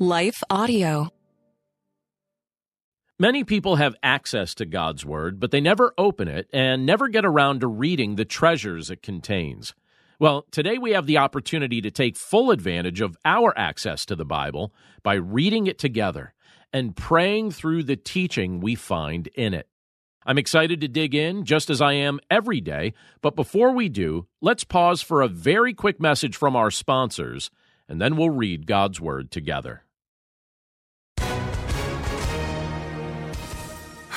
Life Audio. Many people have access to God's Word, but they never open it and never get around to reading the treasures it contains. Well, today we have the opportunity to take full advantage of our access to the Bible by reading it together and praying through the teaching we find in it. I'm excited to dig in, just as I am every day, but before we do, let's pause for a very quick message from our sponsors, and then we'll read God's Word together.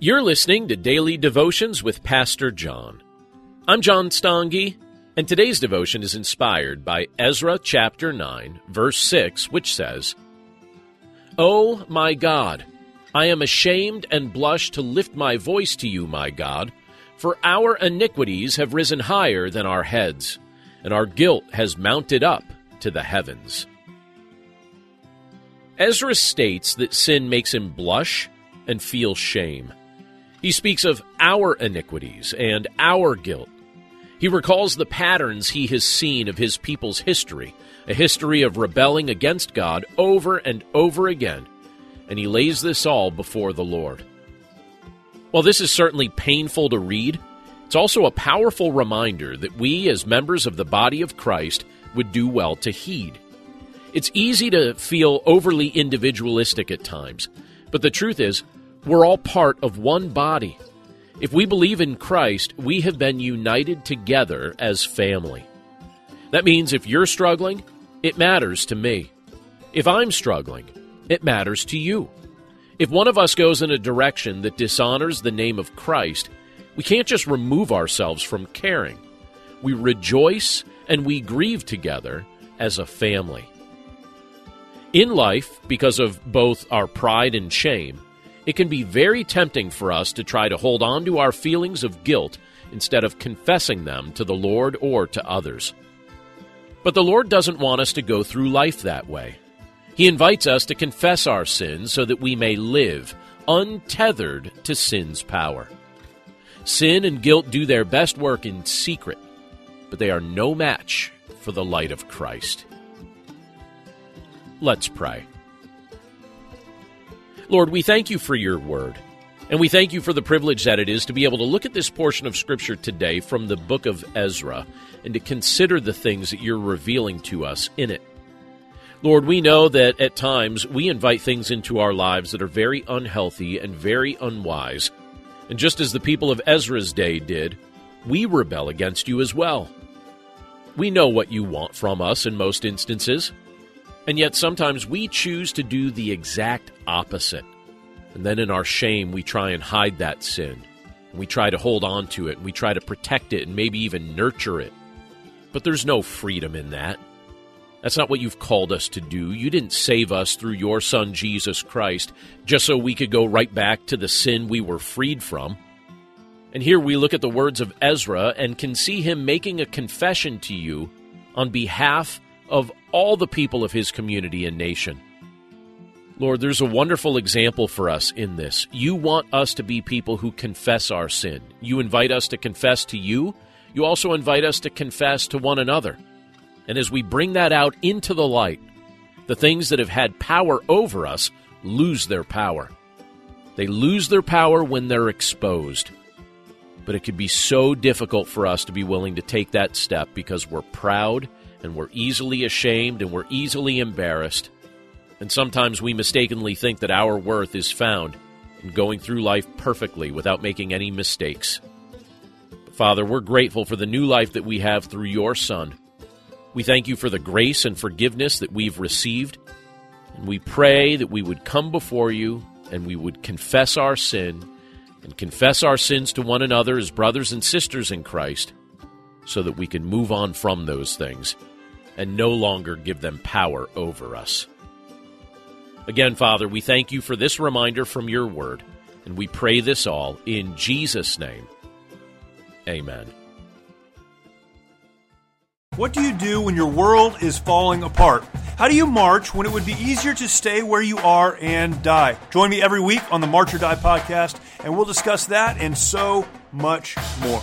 You're listening to Daily Devotions with Pastor John. I'm John Stange, and today's devotion is inspired by Ezra chapter 9, verse 6, which says, Oh, my God, I am ashamed and blush to lift my voice to you, my God, for our iniquities have risen higher than our heads, and our guilt has mounted up to the heavens. Ezra states that sin makes him blush and feel shame. He speaks of our iniquities and our guilt. He recalls the patterns he has seen of his people's history, a history of rebelling against God over and over again, and he lays this all before the Lord. While this is certainly painful to read, it's also a powerful reminder that we, as members of the body of Christ, would do well to heed. It's easy to feel overly individualistic at times, but the truth is, we're all part of one body. If we believe in Christ, we have been united together as family. That means if you're struggling, it matters to me. If I'm struggling, it matters to you. If one of us goes in a direction that dishonors the name of Christ, we can't just remove ourselves from caring. We rejoice and we grieve together as a family. In life, because of both our pride and shame, it can be very tempting for us to try to hold on to our feelings of guilt instead of confessing them to the Lord or to others. But the Lord doesn't want us to go through life that way. He invites us to confess our sins so that we may live untethered to sin's power. Sin and guilt do their best work in secret, but they are no match for the light of Christ. Let's pray. Lord, we thank you for your word. And we thank you for the privilege that it is to be able to look at this portion of Scripture today from the book of Ezra and to consider the things that you're revealing to us in it. Lord, we know that at times we invite things into our lives that are very unhealthy and very unwise. And just as the people of Ezra's day did, we rebel against you as well. We know what you want from us in most instances. And yet sometimes we choose to do the exact opposite. And then in our shame, we try and hide that sin. We try to hold on to it. And we try to protect it and maybe even nurture it. But there's no freedom in that. That's not what you've called us to do. You didn't save us through your Son, Jesus Christ, just so we could go right back to the sin we were freed from. And here we look at the words of Ezra and can see him making a confession to you on behalf of all the people of his community and nation. Lord, there's a wonderful example for us in this. You want us to be people who confess our sin. You invite us to confess to you. You also invite us to confess to one another. And as we bring that out into the light, the things that have had power over us lose their power. They lose their power when they're exposed. But it can be so difficult for us to be willing to take that step because we're proud and we're easily ashamed and we're easily embarrassed. And sometimes we mistakenly think that our worth is found in going through life perfectly without making any mistakes. But Father, we're grateful for the new life that we have through your Son. We thank you for the grace and forgiveness that we've received. And we pray that we would come before you and we would confess our sin and confess our sins to one another as brothers and sisters in Christ so that we can move on from those things and no longer give them power over us. Again, Father, we thank you for this reminder from your word, and we pray this all in Jesus' name. Amen. What do you do when your world is falling apart? How do you march when it would be easier to stay where you are and die? Join me every week on the March or Die podcast, and we'll discuss that and so much more.